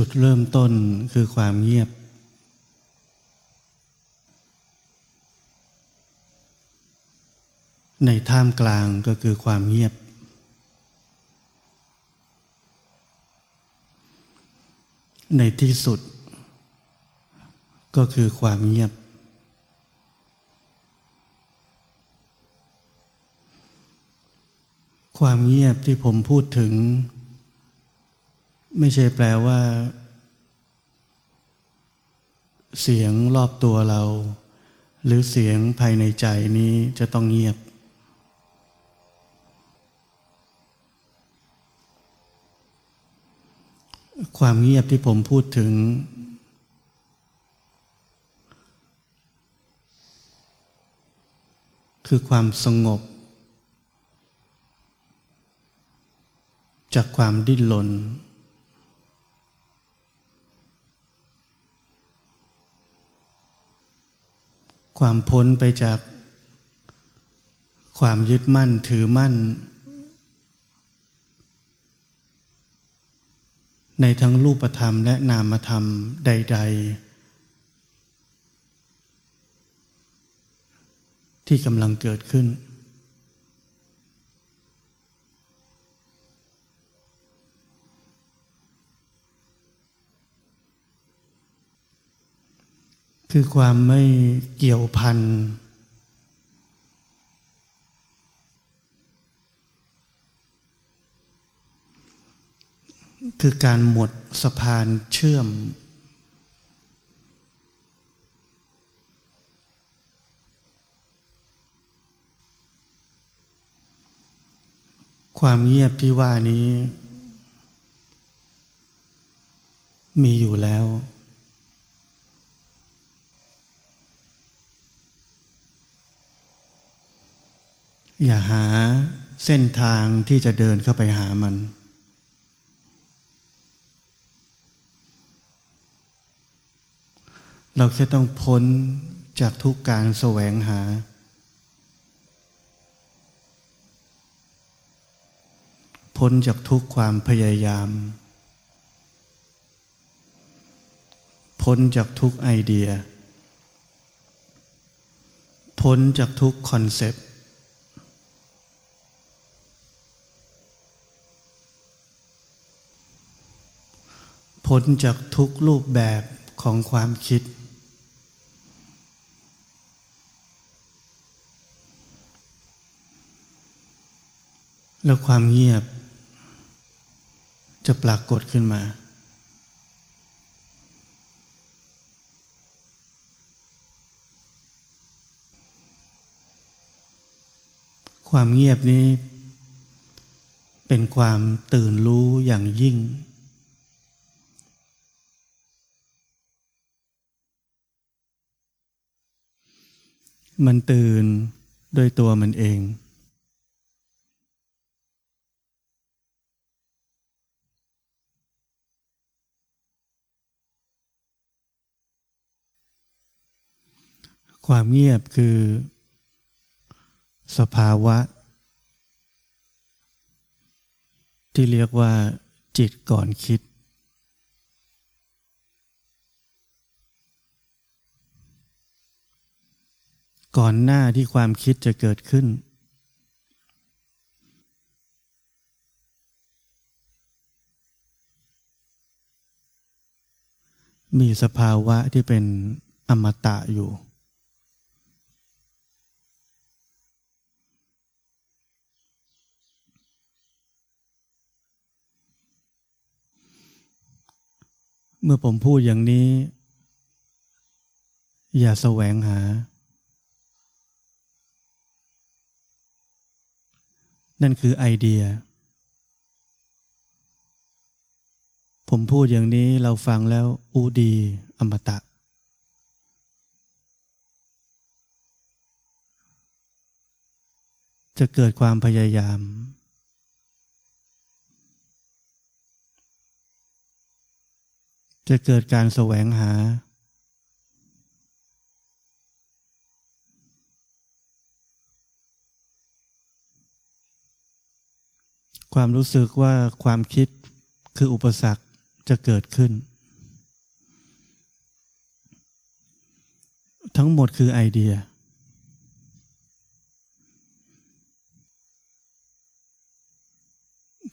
จุดเริ่มต้นคือความเงียบ ในท่ามกลางก็คือความเงียบ ในที่สุด ก็คือความเงียบ ความเงียบที่ผมพูดถึง ไม่ใช่แปลว่า เสียงรอบตัวเรา หรือเสียงภายในใจนี้จะต้องเงียบ ความเงียบที่ผมพูดถึง คือความสงบ จากความดิ้นรน ความพ้นไปจากความยึดมั่นถือมั่น ในทั้งรูปธรรมและนามธรรมใด ๆ ที่กำลังเกิดขึ้น คือความไม่เกี่ยวพัน คือการหมดสะพานเชื่อม ความเงียบที่ว่านี้ มีอยู่แล้ว อย่าหาเส้นทางที่จะเดินเข้าไปหามัน เราแค่ต้องพ้นจากทุกการแสวงหา พ้นจากทุกความพยายาม พ้นจากทุกไอเดีย พ้นจากทุกคอนเซปต์ พ้นจากทุกรูปแบบของความคิด แล้วความเงียบ จะปรากฏขึ้นมา ความเงียบนี้ เป็นความตื่นรู้อย่างยิ่ง มันตื่นโดยตัวมันเอง ความเงียบคือ สภาวะ ที่เรียกว่าจิตก่อนคิด ก่อนหน้าที่ความคิดจะเกิดขึ้น มีสภาวะที่เป็นอมตะอยู่ เมื่อผมพูดอย่างนี้ อย่าแสวงหา นั่นคือไอเดีย ผมพูดอย่างนี้เราฟังแล้วอูดีอมตะ จะเกิดความพยายาม จะเกิดการแสวงหา ความรู้สึกว่าความคิดคืออุปสรรคจะเกิดขึ้น ทั้งหมดคือไอเดีย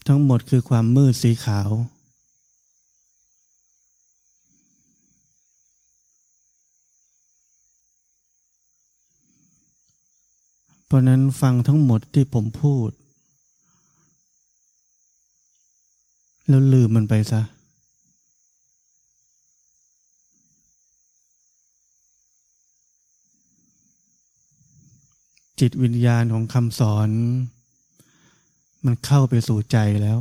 ทั้งหมดคือความมืดสีขาว เพราะนั้นฟังทั้งหมดที่ผมพูด แล้วลืมมันไปซะ จิตวิญญาณของคำสอน มันเข้าไปสู่ใจแล้ว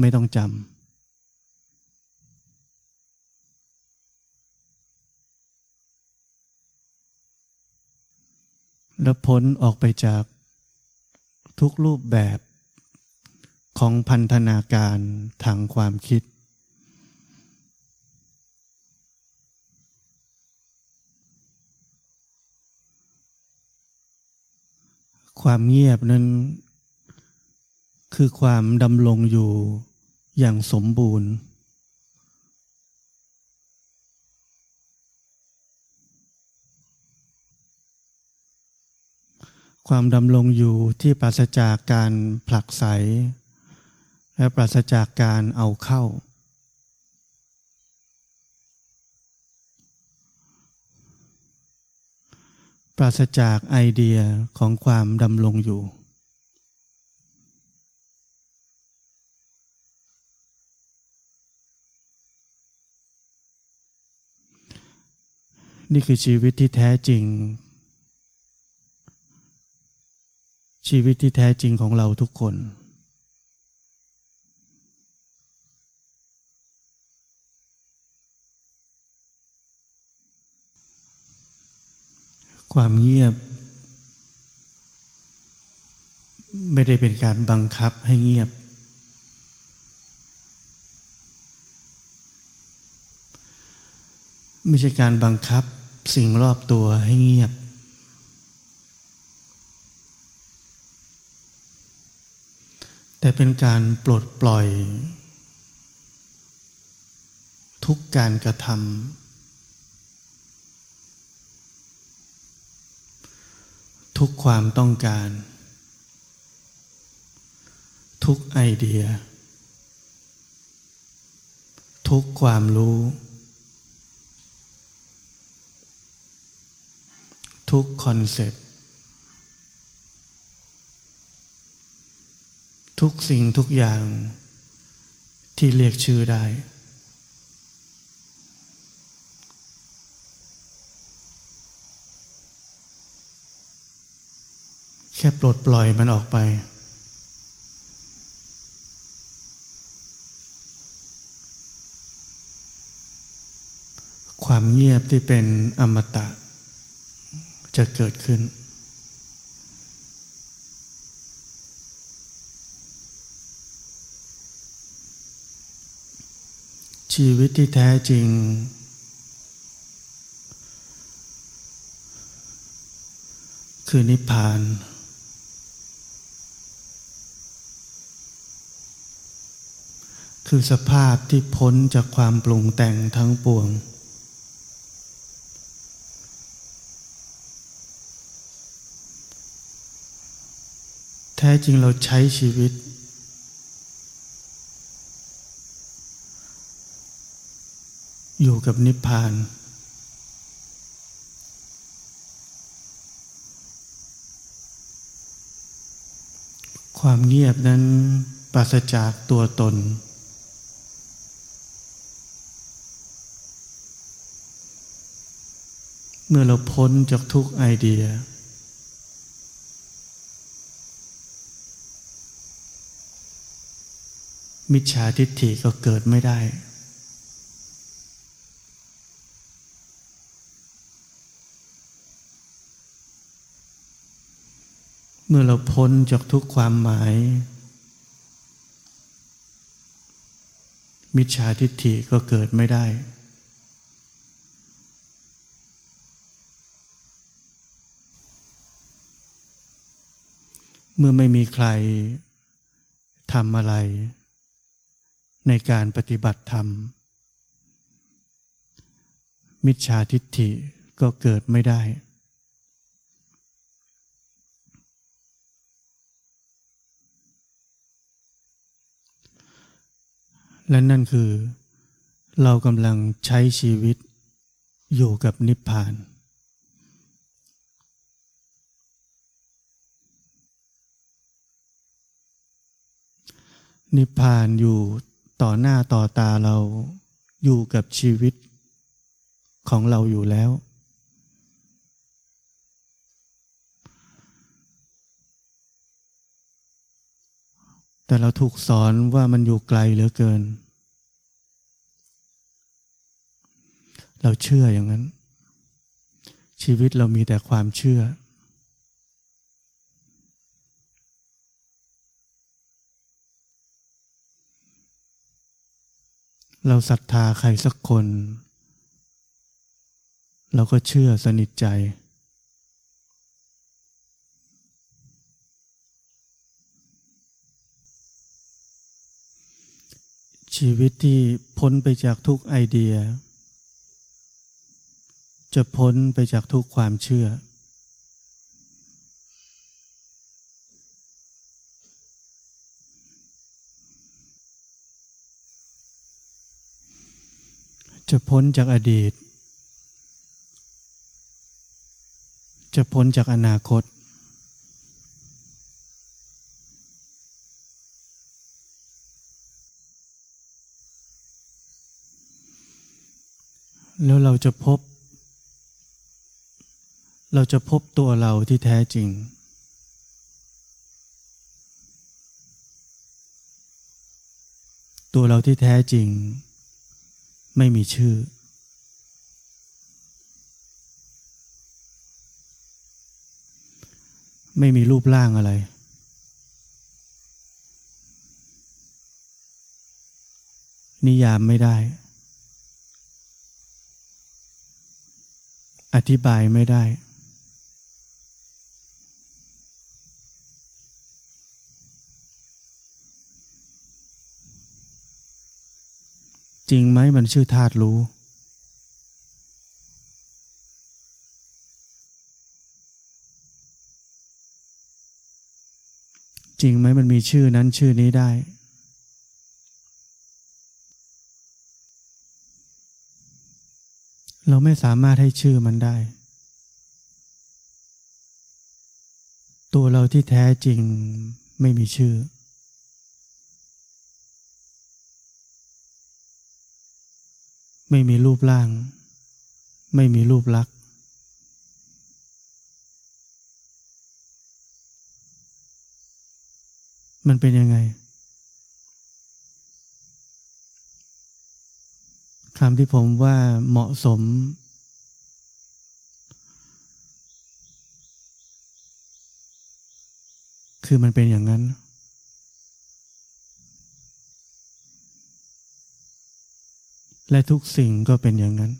ไม่ต้องจำแล้วพ้นออกไปจากทุกรูปแบบ ของพันธนาการทางความคิด ความเงียบนั้น คือความดำรงอยู่อย่างสมบูรณ์ ความดำรงอยู่ที่ปราศจากการผลักไส และปราศจากการเอาเข้า ปราศจากไอเดียของความดำรงอยู่ นี่คือชีวิตที่แท้จริง ชีวิตที่แท้จริงของเราทุกคน ความเงียบ ไม่ได้เป็นการบังคับให้เงียบ ไม่ใช่การบังคับสิ่งรอบตัวให้เงียบ แต่เป็นการปลดปล่อย ทุกการกระทำ ทุกความต้องการ ทุกไอเดีย ทุกความรู้ ทุกคอนเซ็ปต์ทุกสิ่งทุกอย่างที่เรียกชื่อได้ แค่ปลดปล่อยมันออกไป ความเงียบที่เป็นอมตะ จะเกิดขึ้น ชีวิตที่แท้จริงคือนิพพาน คือสภาพที่พ้นจากความปรุงแต่งทั้งปวง แท้จริงเราใช้ชีวิต อยู่กับนิพพาน ความเงียบนั้นปราศจากตัวตน เมื่อเราพ้นจากทุกไอเดีย มิจฉาทิฏฐิก็เกิดไม่ได้ เมื่อเราพ้นจากทุกความหมาย มิจฉาทิฏฐิก็เกิดไม่ได้ เมื่อไม่มีใครทำอะไร ในการปฏิบัติธรรม มิจฉาทิฏฐิก็เกิดไม่ได้ และนั่นคือ เรากำลังใช้ชีวิตอยู่กับนิพพาน นิพพานอยู่ต่อหน้าต่อตาเราอยู่กับชีวิตของเราอยู่แล้ว แต่เราถูกสอนว่ามันอยู่ไกลเหลือเกิน เราเชื่ออย่างนั้น ชีวิตเรามีแต่ความเชื่อ เราศรัทธาใครสักคน เราก็เชื่อสนิทใจ ชีวิตที่พ้นไปจากทุกไอเดีย จะพ้นไปจากทุกความเชื่อ จะพ้นจากอดีต จะพ้นจากอนาคต แล้วเราจะพบ เราจะพบตัวเราที่แท้จริงตัวเราที่แท้จริง ไม่มีชื่อ ไม่มีรูปร่างอะไร นิยามไม่ได้ อธิบายไม่ได้ จริงไหมมันชื่อธาตุรู้ จริงไหมมันมีชื่อนั้นชื่อนี้ได้ เราไม่สามารถให้ชื่อมันได้ ตัวเราที่แท้จริงไม่มีชื่อ ไม่มีรูปร่าง ไม่มีรูปลักษณ์มันเป็นยังไงคำที่ผมว่าเหมาะสม คือมันเป็นอย่างนั้น และทุกสิ่งก็เป็นอย่างนั้น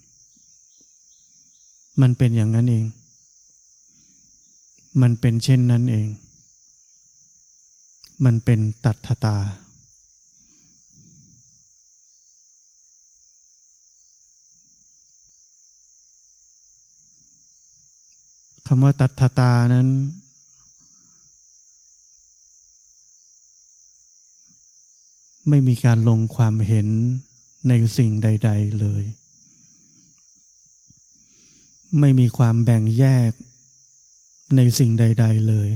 มันเป็นอย่างนั้นเอง มันเป็นเช่นนั้นเอง มันเป็นตัทธตา คำว่าตัทธตานั้น ไม่มีการลงความเห็น ในสิ่งใด ๆเลย ไม่มีความแบ่งแยกในสิ่งใด ๆ เลย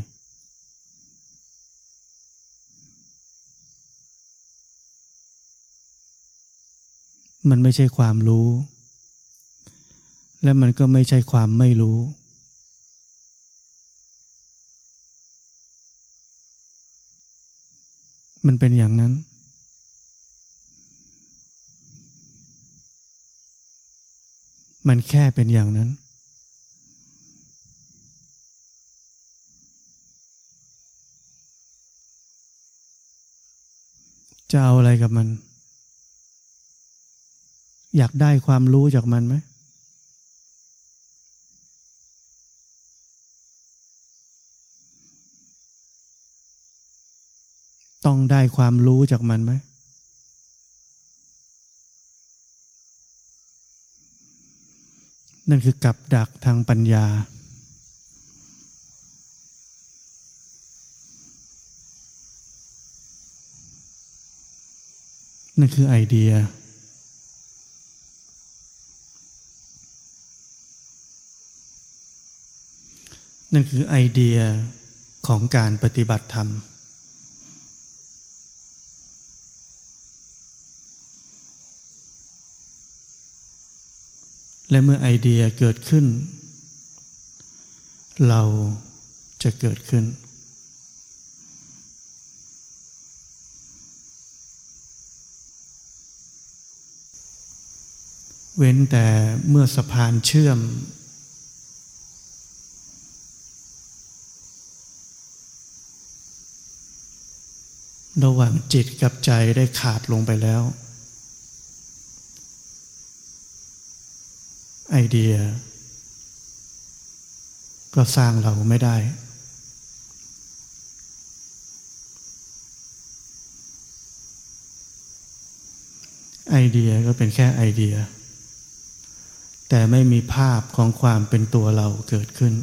มันไม่ใช่ความรู้ และมันก็ไม่ใช่ความไม่รู้มันเป็นอย่างนั้น มันแค่เป็นอย่างนั้น จะเอาอะไรกับมัน อยากได้ความรู้จากมันไหมต้องได้ความรู้จากมันไหม นั่นคือกับดักทางปัญญา นั่นคือไอเดีย นั่นคือไอเดียของการปฏิบัติธรรม และเมื่อไอเดียเกิดขึ้น เราจะเกิดขึ้น เว้นแต่เมื่อสะพานเชื่อม ระหว่างจิตกับใจได้ขาดลงไปแล้ว ไอเดีย ก็สร้างเราไม่ได้ ไอเดียก็เป็นแค่ไอเดีย แต่ไม่มีภาพของความเป็นตัวเราเกิดขึ้น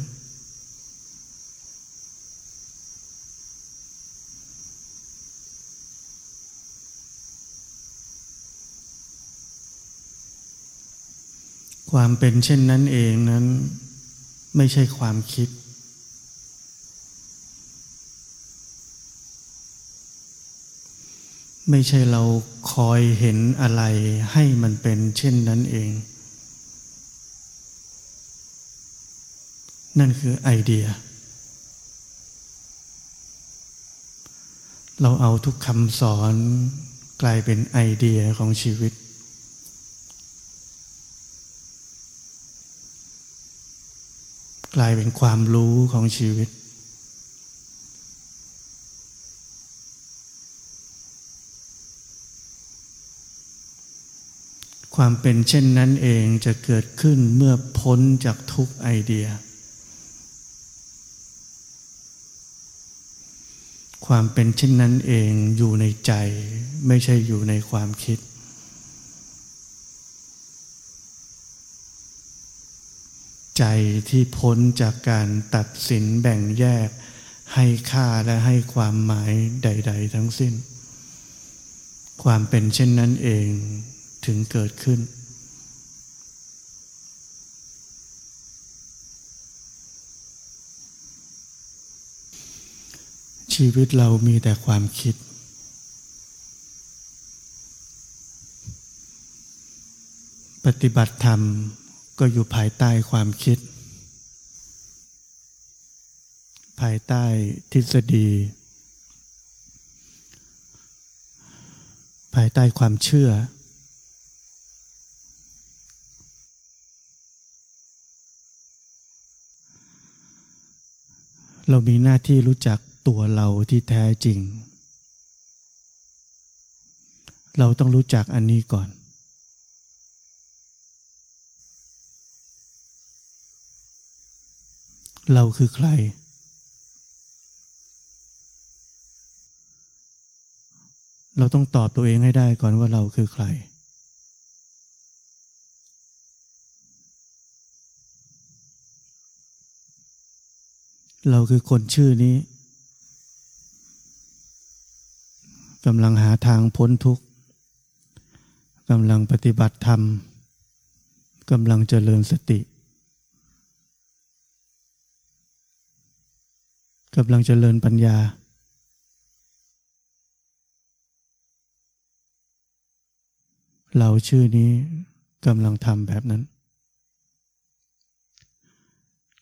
ความเป็นเช่นนั้นเองนั้น ไม่ใช่ความคิด ไม่ใช่เราคอยเห็นอะไรให้มันเป็นเช่นนั้นเอง นั่นคือไอเดีย เราเอาทุกคำสอนกลายเป็นไอเดียของชีวิต กลายเป็นความรู้ของชีวิต ความเป็นเช่นนั้นเองจะเกิดขึ้นเมื่อพ้นจากทุกไอเดีย ความเป็นเช่นนั้นเองอยู่ในใจไม่ใช่อยู่ในความคิด ใจที่พ้นจากการตัดสินแบ่งแยก ให้ค่าและให้ความหมายใด ๆ ทั้งสิ้น ความเป็นเช่นนั้นเองถึงเกิดขึ้น ชีวิตเรามีแต่ความคิดปฏิบัติธรรม ก็อยู่ภายใต้ความคิด ภายใต้ทฤษฎี ภายใต้ความเชื่อ เรามีหน้าที่รู้จักตัวเราที่แท้จริง เราต้องรู้จักอันนี้ก่อน เราคือใคร เราต้องตอบตัวเองให้ได้ก่อนว่าเราคือใคร เราคือคนชื่อนี้กำลังหาทางพ้นทุกข์กำลังปฏิบัติธรรมกำลังเจริญสติ กำลังเจริญปัญญา เราชื่อนี้กำลังทำแบบนั้น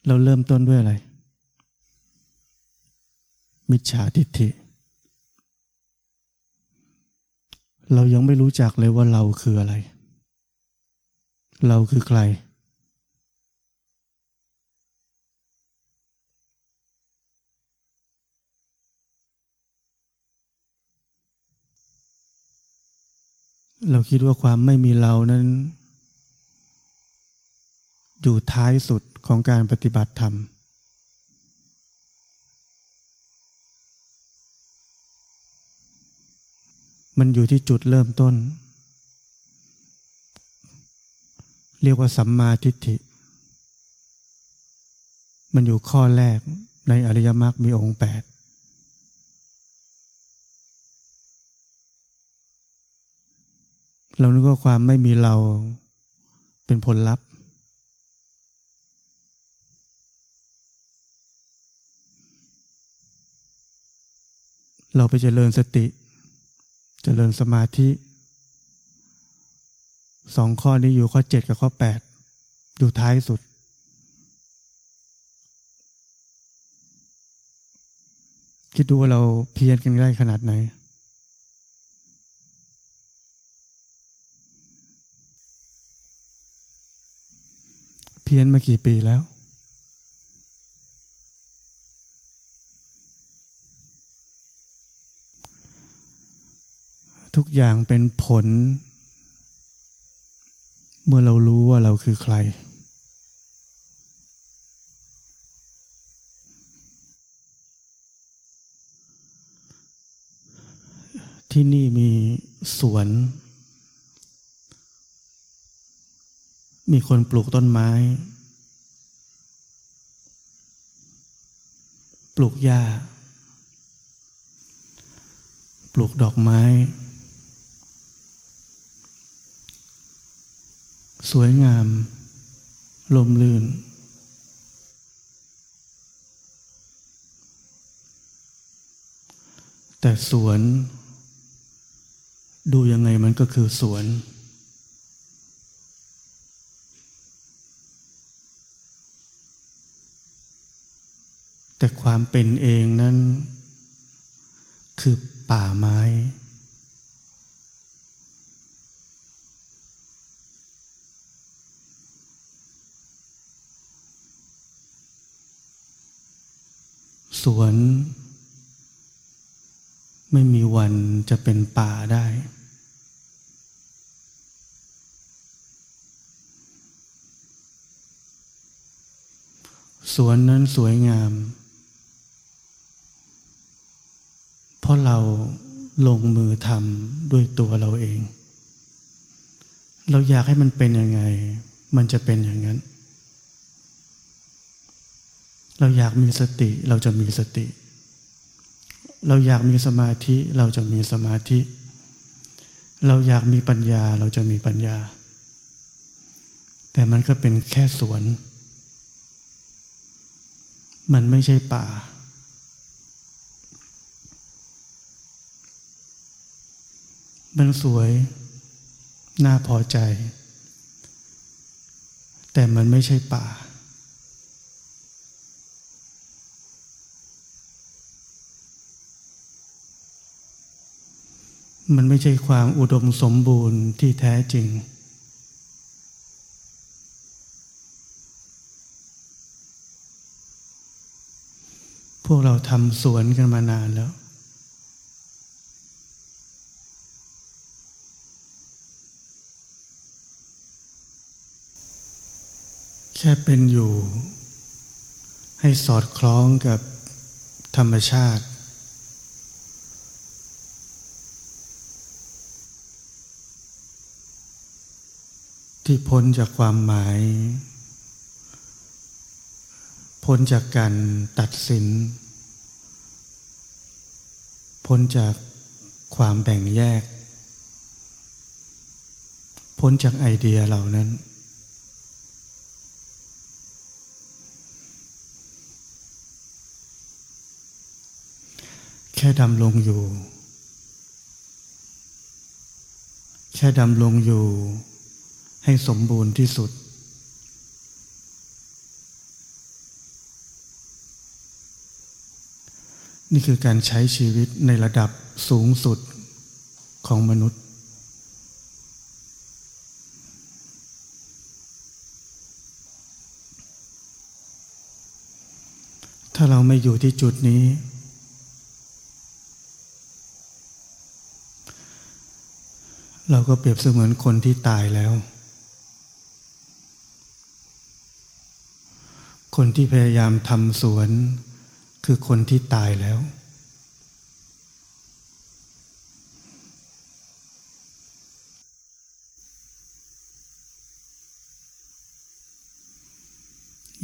เราเริ่มต้นด้วยอะไร มิจฉาทิฏฐิ เรายังไม่รู้จักเลยว่าเราคืออะไร เราคือใคร เราคิดว่าความไม่มีเรานั้น อยู่ท้ายสุดของการปฏิบัติธรรม มันอยู่ที่จุดเริ่มต้น เรียกว่าสัมมาทิฏฐิ มันอยู่ข้อแรกในอริยมรรคมีองค์แปด เรานึกว่าความไม่มีเราเป็นผลลัพธ์ เราไปเจริญสติ เจริญสมาธิสองข้อนี้อยู่ข้อเจ็ดกับข้อแปดอยู่ท้ายสุด คิดดูว่าเราเพียรกันได้ขนาดไหน เพี้ยนมากี่ปีแล้ว ทุกอย่างเป็นผล เมื่อเรารู้ว่าเราคือใคร ที่นี่มีสวน มีคนปลูกต้นไม้ ปลูกหญ้า ปลูกดอกไม้ สวยงาม ลมลื่น แต่สวน ดูยังไงมันก็คือสวน แต่ความเป็นเองนั้น คือป่าไม้ สวน ไม่มีวันจะเป็นป่าได้ สวนนั้นสวยงาม เพราะเราลงมือทำด้วยตัวเราเอง เราอยากให้มันเป็นยังไง มันจะเป็นอย่างนั้น เราอยากมีสติเราจะมีสติ เราอยากมีสมาธิเราจะมีสมาธิ เราอยากมีปัญญาเราจะมีปัญญา แต่มันก็เป็นแค่สวน มันไม่ใช่ป่า มันสวย น่าพอใจ แต่มันไม่ใช่ป่า มันไม่ใช่ความอุดมสมบูรณ์ที่แท้จริงพวกเราทำสวนกันมานานแล้ว ค่เป็นอยู่ ให้สอดคล้องกับธรรมชาติ ที่พ้นจากความหมาย พ้นจากการตัดสิน พ้นจากความแบ่งแยก พ้นจากไอเดียเหล่านั้น ค่ดำลงอยู่ แค่ดำลงอยู่ ให้สมบูรณ์ที่สุด นี่คือการใช้ชีวิตในระดับสูงสุดของมนุษย์ ถ้าเราไม่อยู่ที่จุดนี้ เราก็เปรียบเสมือนคนที่ตายแล้ว คนที่พยายามทำสวน คือคนที่ตายแล้ว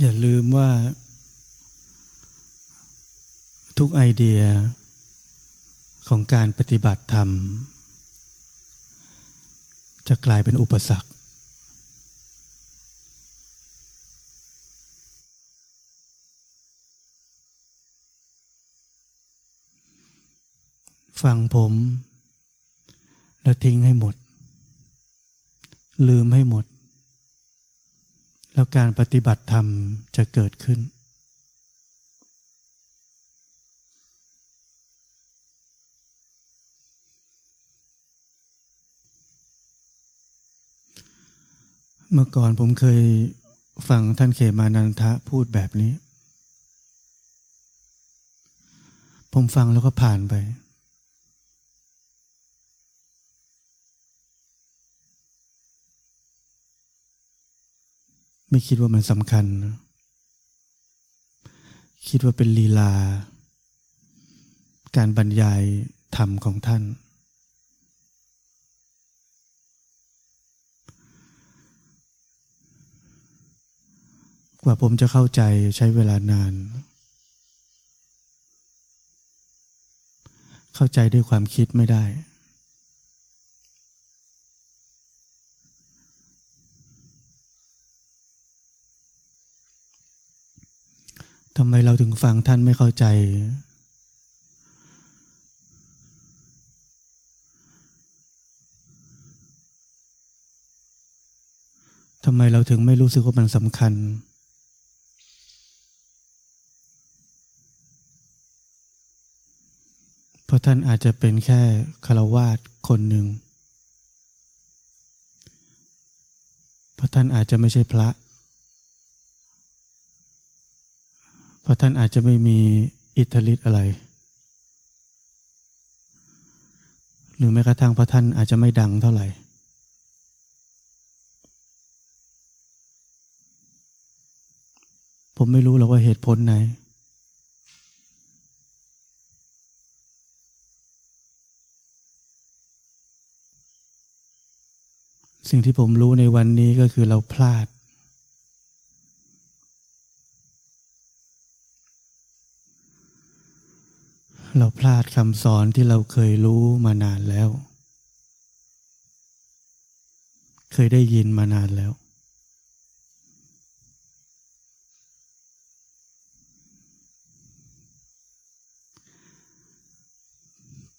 อย่าลืมว่า ทุกไอเดียของการปฏิบัติธรรม จะกลายเป็นอุปสรรค ฟังผม แล้วทิ้งให้หมด ลืมให้หมด แล้วการปฏิบัติธรรมจะเกิดขึ้น เมื่อก่อนผมเคยฟังท่านเขมานันทะพูดแบบนี้ ผมฟังแล้วก็ผ่านไป ไม่คิดว่ามันสำคัญ คิดว่าเป็นลีลา การบรรยายธรรมของท่าน กว่าผมจะเข้าใจใช้เวลานาน เข้าใจด้วยความคิดไม่ได้ ทำไมเราถึงฟังท่านไม่เข้าใจ ทำไมเราถึงไม่รู้สึกว่ามันสำคัญ ราะท่านอาจจะเป็นแค่คารวาสคนหนึ่ง เพราะท่านอาจจะไม่ใช่พระ เพราะท่านอาจจะไม่มีอิทธิฤทธิ์อะไร หรือแม้กระทั่งพระท่านอาจจะไม่ดังเท่าไหร่ ผมไม่รู้หรอกว่าเหตุผลไหน สิ่งที่ผมรู้ในวันนี้ก็คือเราพลาด เราพลาดคำสอนที่เราเคยรู้มานานแล้ว เคยได้ยินมานานแล้ว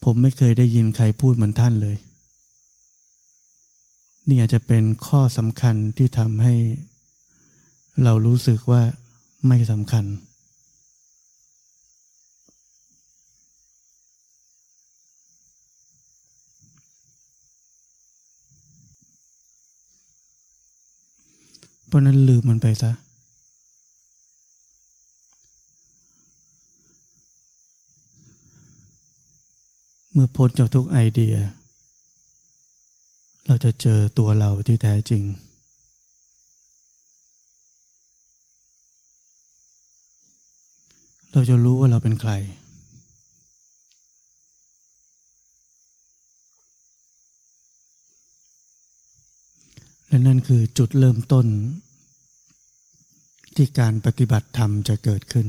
ผมไม่เคยได้ยินใครพูดเหมือนท่านเลย นี่อาจจะเป็นข้อสำคัญที่ทำให้ เรารู้สึกว่าไม่สำคัญ เพราะนั้นลืมมันไปซะเมื่อพ้นจากทุกไอเดีย เราจะเจอตัวเราที่แท้จริง เราจะรู้ว่าเราเป็นใคร และนั่นคือจุดเริ่มต้น ที่การปฏิบัติธรรมจะเกิดขึ้น